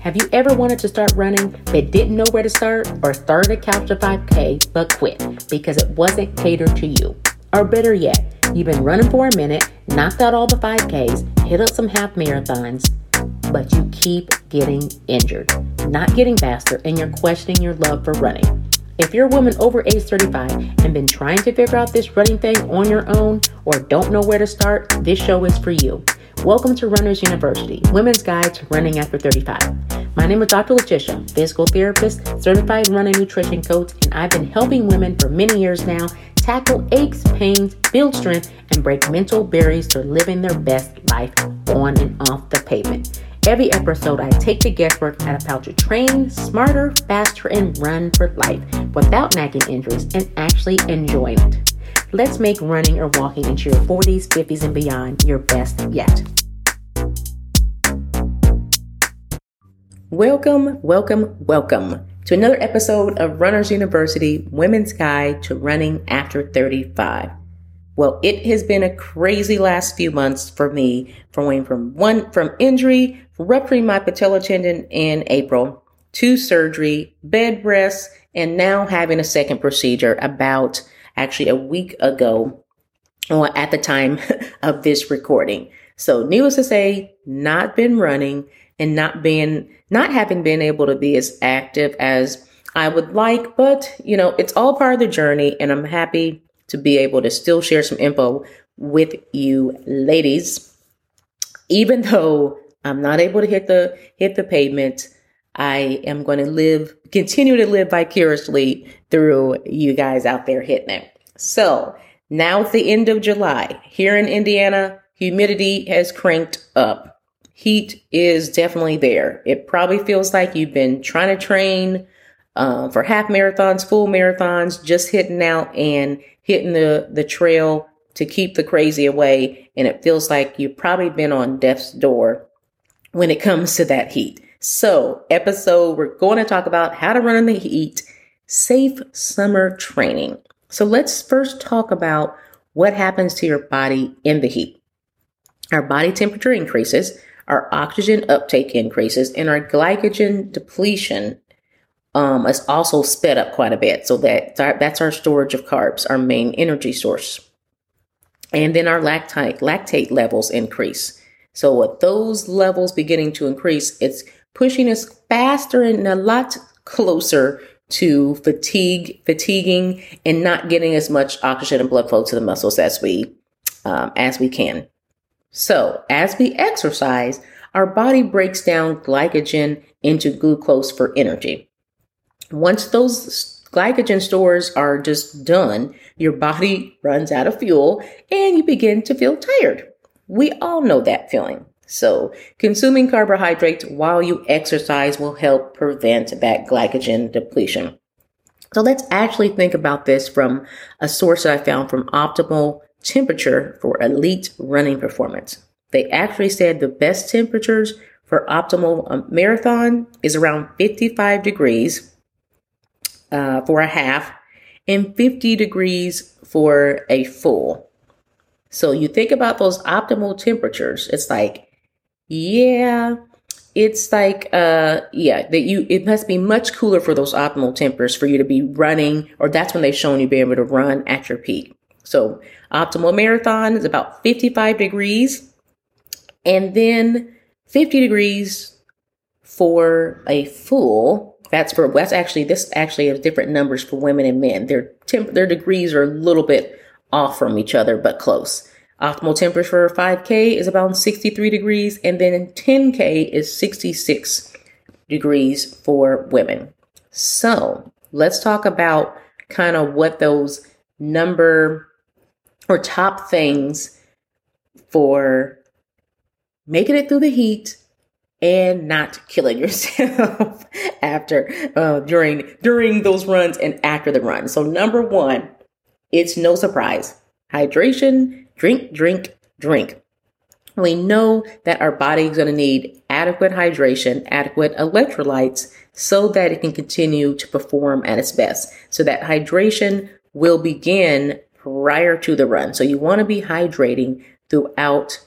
Have you ever wanted to start running but didn't know where to start or started a Couch to 5K but quit because it wasn't catered to you? Or better yet, you've been running for a minute, knocked out all the 5Ks, hit up some half marathons, but you keep getting injured, not getting faster, and you're questioning your love for running. If you're a woman over age 35 and been trying to figure out this running thing on your own or don't know where to start, this show is for you. Welcome to Runners University, Women's Guide to Running After 35. My name is Dr. Letitia, physical therapist, certified running nutrition coach, and I've been helping women for many years now tackle aches, pains, build strength, and break mental barriers to living their best life on and off the pavement. Every episode, I take the guesswork out of how to train smarter, faster, and run for life without nagging injuries and actually enjoying it. Let's make running or walking into your 40s, 50s, and beyond your best yet. Welcome, welcome, welcome to another episode of Runners University Women's Guide to Running After 35. Well, it has been a crazy last few months for me from going from one from injury, rupturing my patella tendon in April, to surgery, bed rest, and now having a second procedure about actually a week ago or at the time of this recording. So needless to say, not been running and not being, not having been able to be as active as I would like, but you know, it's all part of the journey and I'm happy to be able to still share some info with you ladies. Even though I'm not able to hit the, hit the pavement, I am going to live, continue to live vicariously through you guys out there hitting it. So now it's the end of July. Here in Indiana, humidity has cranked up. Heat is definitely there. It probably feels like you've been trying to train um, for half marathons, full marathons, just hitting out and hitting the, the trail to keep the crazy away. And it feels like you've probably been on death's door when it comes to that heat. So, episode, we're going to talk about how to run in the heat, safe summer training. So, let's first talk about what happens to your body in the heat. Our body temperature increases, our oxygen uptake increases, and our glycogen depletion um, is also sped up quite a bit. So that that's our storage of carbs, our main energy source. And then our lactate lactate levels increase. So with those levels beginning to increase, it's pushing us faster and a lot closer to fatigue, fatiguing, and not getting as much oxygen and blood flow to the muscles as we um, as we can. So as we exercise, our body breaks down glycogen into glucose for energy. Once those glycogen stores are just done, your body runs out of fuel and you begin to feel tired. We all know that feeling. So, consuming carbohydrates while you exercise will help prevent that glycogen depletion. So, let's actually think about this from a source that I found from Optimal Temperature for Elite Running Performance. They actually said the best temperatures for optimal um, marathon is around 55 degrees uh, for a half and 50 degrees for a full. So you think about those optimal temperatures. It's like yeah, it's like uh yeah that you it must be much cooler for those optimal temperatures for you to be running or that's when they've shown you be able to run at your peak so optimal marathon is about 55 degrees and then 50 degrees for a full that's for that's actually this actually has different numbers for women and men their temp their degrees are a little bit off from each other but close Optimal temperature for 5K is about 63 degrees, and then 10K is 66 degrees for women. So let's talk about kind of what those number or top things for making it through the heat and not killing yourself after uh, during during those runs and after the run. So number one, it's no surprise. Hydration Drink, drink, drink. We know that our body is going to need adequate hydration, adequate electrolytes so that it can continue to perform at its best. So that hydration will begin prior to the run. So you want to be hydrating throughout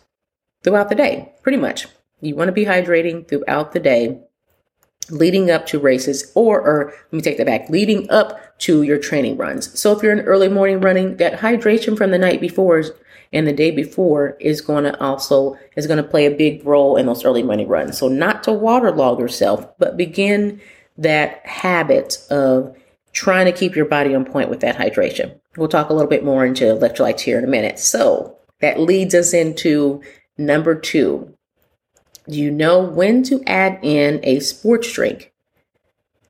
throughout the day, pretty much. You want to be hydrating throughout the day leading up to races or, or let me take that back, leading up to your training runs. So if you're in early morning running, that hydration from the night before and the day before is going to also is going to play a big role in those early morning runs. So not to waterlog yourself, but begin that habit of trying to keep your body on point with that hydration. We'll talk a little bit more into electrolytes here in a minute. So that leads us into number two. Do you know when to add in a sports drink?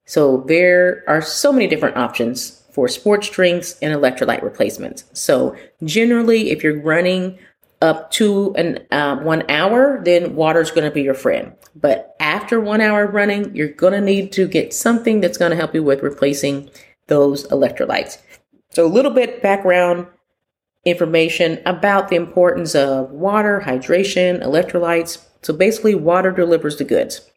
So there are so many different options for sports drinks and electrolyte replacements. So generally, if you're running up to an uh, one hour, then water is going to be your friend. But after one hour running, you're going to need to get something that's going to help you with replacing those electrolytes. So a little bit background information about the importance of water, hydration, electrolytes. So basically, water delivers the goods.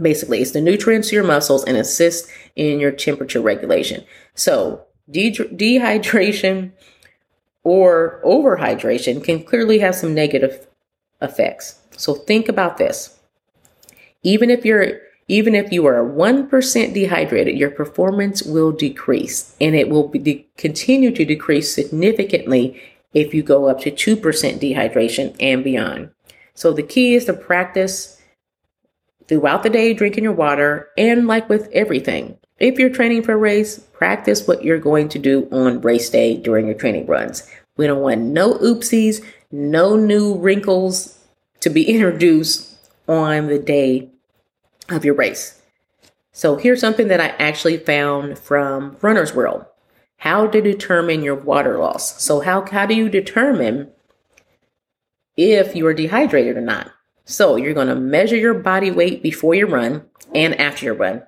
Basically, it's the nutrients to your muscles and assists in your temperature regulation. So de- dehydration or overhydration can clearly have some negative effects. So think about this. Even if you're even if you are 1% dehydrated, your performance will decrease and it will be, continue to decrease significantly if you go up to 2% dehydration and beyond. So the key is to practice throughout the day drinking your water and like with everything. If you're training for a race, practice what you're going to do on race day during your training runs. We don't want no oopsies, no new wrinkles to be introduced on the day of your race. So here's something that I actually found from Runner's World. How to determine your water loss. So how, how do you determine if you are dehydrated or not? So you're going to measure your body weight before you run and after your run.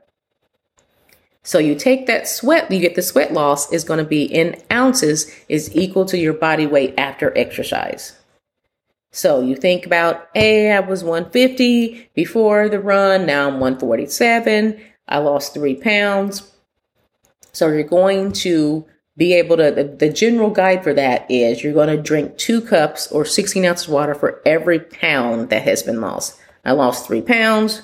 So you take that sweat, you get the sweat loss is going to be in ounces is equal to your body weight after exercise. So you think about, hey, I was 150 before the run. Now I'm 147. I lost three pounds. So you're going to be able to, the, the general guide for that is you're going to drink two cups or 16 ounces of water for every pound that has been lost. I lost three pounds.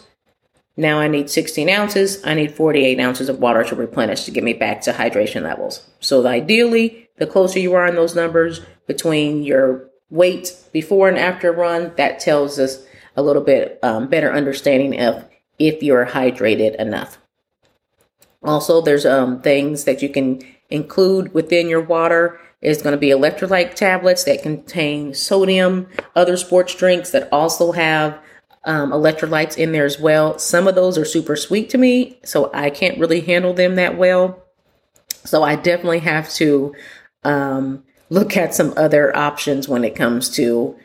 Now I need 16 ounces. I need 48 ounces of water to replenish to get me back to hydration levels. So ideally, the closer you are in those numbers between your weight before and after run, that tells us a little bit um, better understanding of if you're hydrated enough. Also, there's um, things that you can include within your water. It's going to be electrolyte tablets that contain sodium, other sports drinks that also have um, electrolytes in there as well. Some of those are super sweet to me, so I can't really handle them that well. So I definitely have to um, look at some other options when it comes to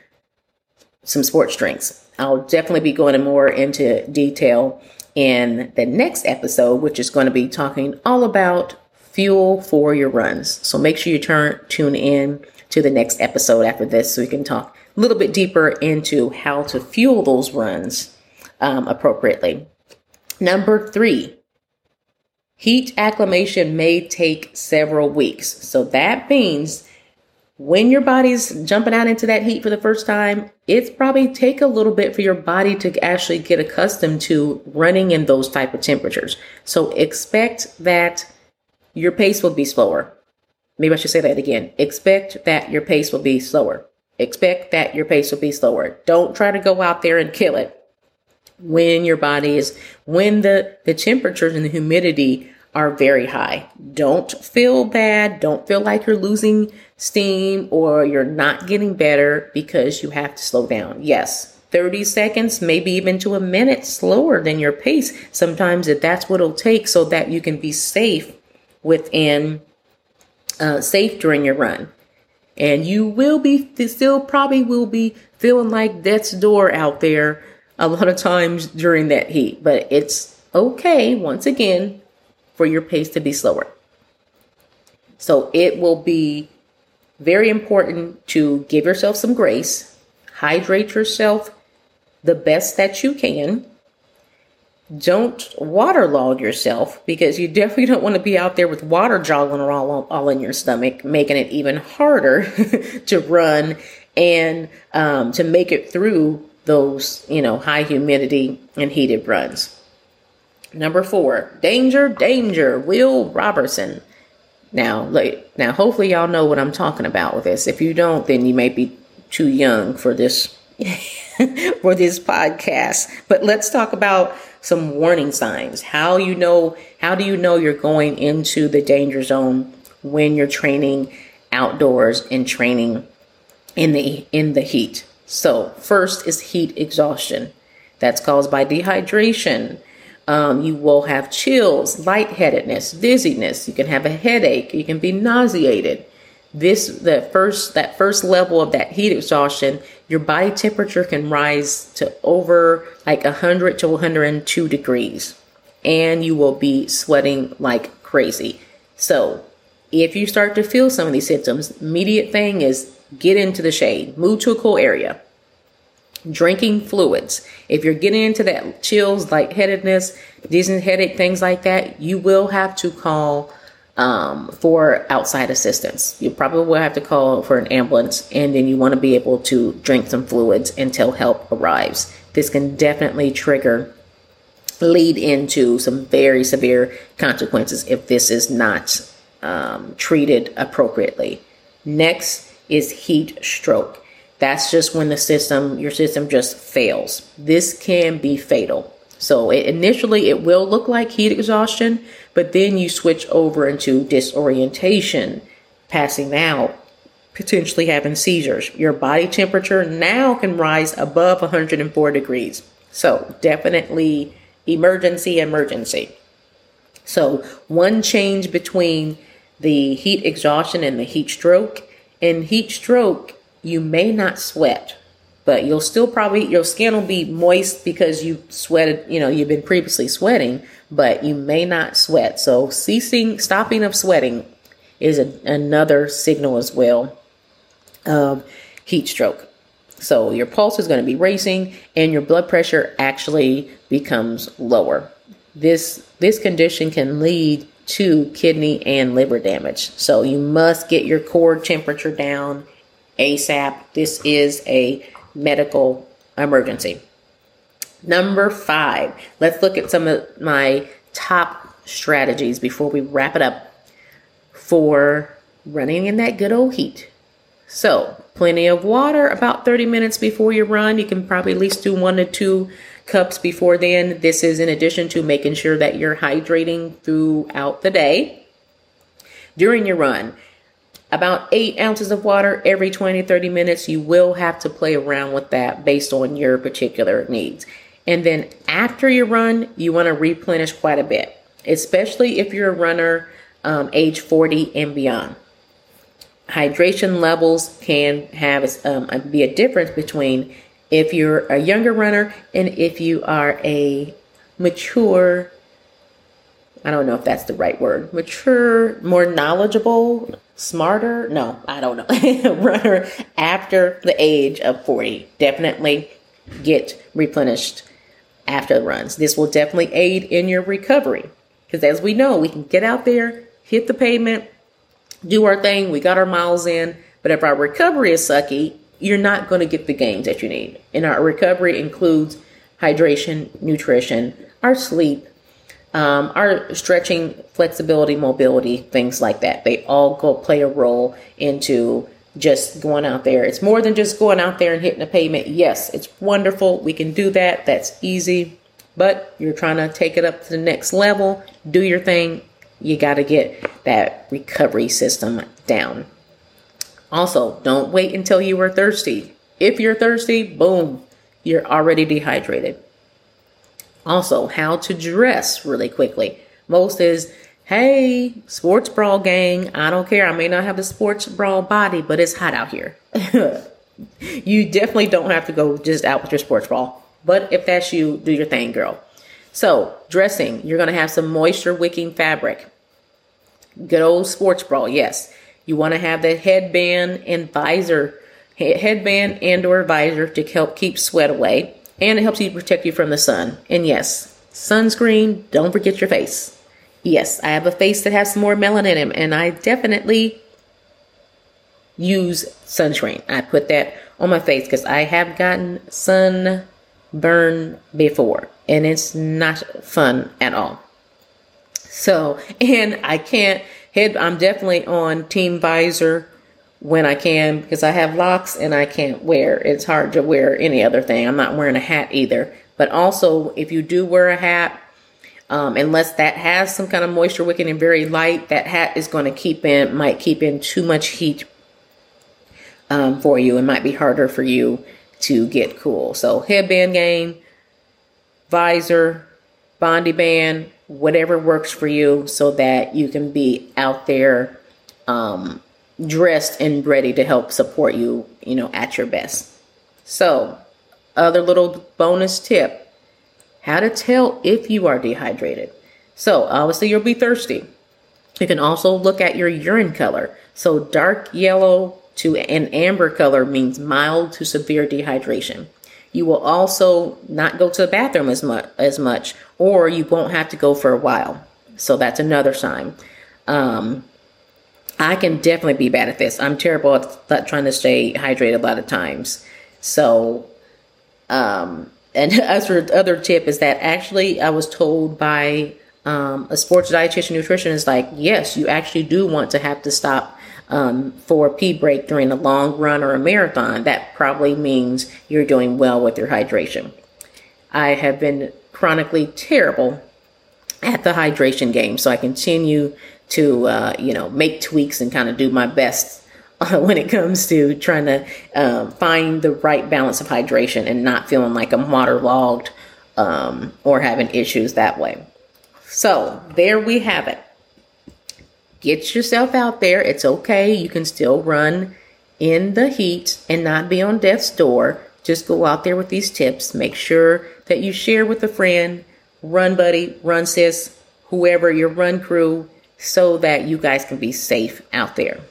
some sports drinks. I'll definitely be going more into detail in the next episode, which is going to be talking all about fuel for your runs. So make sure you turn tune in to the next episode after this so we can talk a little bit deeper into how to fuel those runs um, appropriately. Number three, heat acclimation may take several weeks. So that means when your body's jumping out into that heat for the first time, it's probably take a little bit for your body to actually get accustomed to running in those type of temperatures. So expect that your pace will be slower. Maybe I should say that again. Expect that your pace will be slower. Expect that your pace will be slower. Don't try to go out there and kill it when your body is when the the temperatures and the humidity are very high. Don't feel bad. Don't feel like you're losing steam or you're not getting better because you have to slow down. Yes, 30 seconds, maybe even to a minute slower than your pace. Sometimes if that's what it'll take so that you can be safe within, uh, safe during your run. And you will be still probably will be feeling like death's door out there a lot of times during that heat, but it's okay. Once again, for your pace to be slower. So it will be very important to give yourself some grace, hydrate yourself the best that you can. Don't waterlog yourself because you definitely don't want to be out there with water joggling all, all in your stomach, making it even harder to run and um, to make it through those, you know, high humidity and heated runs. Number four, danger, danger, Will Robertson. Now, like, now, hopefully y'all know what I'm talking about with this. If you don't, then you may be too young for this for this podcast. But let's talk about some warning signs. How you know? How do you know you're going into the danger zone when you're training outdoors and training in the in the heat? So, first is heat exhaustion. That's caused by dehydration. Um, you will have chills, lightheadedness, dizziness. You can have a headache. You can be nauseated. This the first that first level of that heat exhaustion, your body temperature can rise to over like 100 to 102 degrees, and you will be sweating like crazy. So, if you start to feel some of these symptoms, immediate thing is get into the shade, move to a cool area drinking fluids. If you're getting into that chills, lightheadedness, dizzy headache, things like that, you will have to call um, for outside assistance. You probably will have to call for an ambulance, and then you want to be able to drink some fluids until help arrives. This can definitely trigger, lead into some very severe consequences if this is not um, treated appropriately. Next is heat stroke. That's just when the system, your system just fails. This can be fatal. So it, initially it will look like heat exhaustion, but then you switch over into disorientation, passing out, potentially having seizures. Your body temperature now can rise above 104 degrees. So definitely emergency, emergency. So one change between the heat exhaustion and the heat stroke. In heat stroke, you may not sweat, but you'll still probably, your skin will be moist because you sweated, you know, you've been previously sweating, but you may not sweat. So ceasing, stopping of sweating is a, another signal as well of heat stroke. So your pulse is going to be racing and your blood pressure actually becomes lower. This this condition can lead to kidney and liver damage. So you must get your core temperature down ASAP. This is a medical emergency. Number five, let's look at some of my top strategies before we wrap it up for running in that good old heat. So, plenty of water about 30 minutes before you run. You can probably at least do one to two cups before then. This is in addition to making sure that you're hydrating throughout the day. During your run, about eight ounces of water every 20 30 minutes. You will have to play around with that based on your particular needs. And then after your run, you want to replenish quite a bit, especially if you're a runner um, age 40 and beyond. Hydration levels can have um, be a difference between if you're a younger runner and if you are a mature I don't know if that's the right word, mature, more knowledgeable, smarter. No, I don't know. Runner after the age of 40 definitely get replenished after the runs. This will definitely aid in your recovery because as we know, we can get out there, hit the pavement, do our thing. We got our miles in, but if our recovery is sucky, you're not going to get the gains that you need. And our recovery includes hydration, nutrition, our sleep, um, our stretching, flexibility, mobility, things like that. They all go play a role into just going out there. It's more than just going out there and hitting the pavement. Yes, it's wonderful. We can do that. That's easy. But you're trying to take it up to the next level, do your thing. You got to get that recovery system down. Also, don't wait until you are thirsty. If you're thirsty, boom, you're already dehydrated. Also, how to dress really quickly. Most is, hey, sports bra gang, I don't care. I may not have the sports bra body, but it's hot out here. you definitely don't have to go just out with your sports bra. But if that's you, do your thing, girl. So, dressing, you're going to have some moisture wicking fabric. Good old sports bra, yes. You want to have the headband and visor, headband and or visor to help keep sweat away and it helps you protect you from the sun. And yes, sunscreen, don't forget your face. Yes, I have a face that has more melanin and I definitely use sunscreen. I put that on my face because I have gotten sunburn before, and it's not fun at all. So, and I can't head, I'm definitely on Team Visor when I can because I have locks and I can't wear. It's hard to wear any other thing. I'm not wearing a hat either. But also, if you do wear a hat, um, unless that has some kind of moisture wicking and very light, that hat is going to keep in, might keep in too much heat um, for you. It might be harder for you to get cool. So headband game, visor, Bondi band, whatever works for you so that you can be out there um, dressed and ready to help support you, you know, at your best. So, other little bonus tip how to tell if you are dehydrated. So, obviously, you'll be thirsty. You can also look at your urine color. So, dark yellow to an amber color means mild to severe dehydration. You will also not go to the bathroom as much, as much, or you won't have to go for a while. So that's another sign. Um, I can definitely be bad at this. I'm terrible at trying to stay hydrated a lot of times. So, um, and as for other tip is that actually I was told by um, a sports dietitian nutritionist like, yes, you actually do want to have to stop um, for a pee break during a long run or a marathon. That probably means you're doing well with your hydration. I have been chronically terrible at the hydration game, so I continue to uh, you know make tweaks and kind of do my best when it comes to trying to uh, find the right balance of hydration and not feeling like I'm waterlogged um, or having issues that way. So there we have it. Get yourself out there. It's okay. You can still run in the heat and not be on death's door. Just go out there with these tips. Make sure that you share with a friend, run buddy, run sis, whoever your run crew, so that you guys can be safe out there.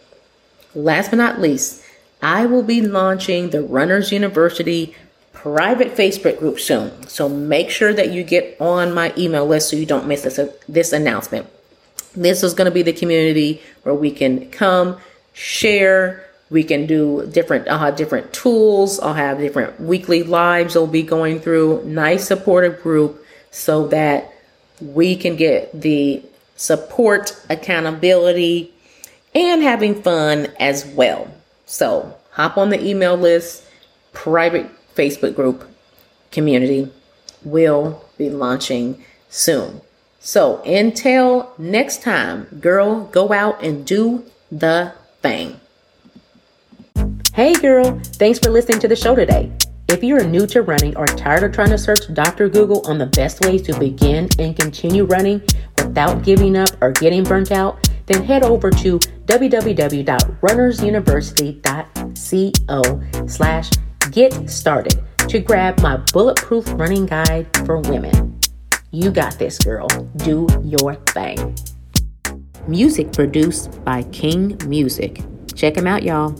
Last but not least, I will be launching the Runners University private Facebook group soon. So make sure that you get on my email list so you don't miss this, this announcement. This is going to be the community where we can come, share, we can do different I'll have different tools, I'll have different weekly lives I'll be going through, nice supportive group so that we can get the support, accountability, and having fun as well. So hop on the email list, private Facebook group community will be launching soon. So until next time, girl, go out and do the thing. Hey girl, thanks for listening to the show today. If you're new to running or tired of trying to search Dr. Google on the best ways to begin and continue running without giving up or getting burnt out, then head over to www.runnersuniversity.co slash get started to grab my bulletproof running guide for women. You got this, girl. Do your thing. Music produced by King Music. Check him out, y'all.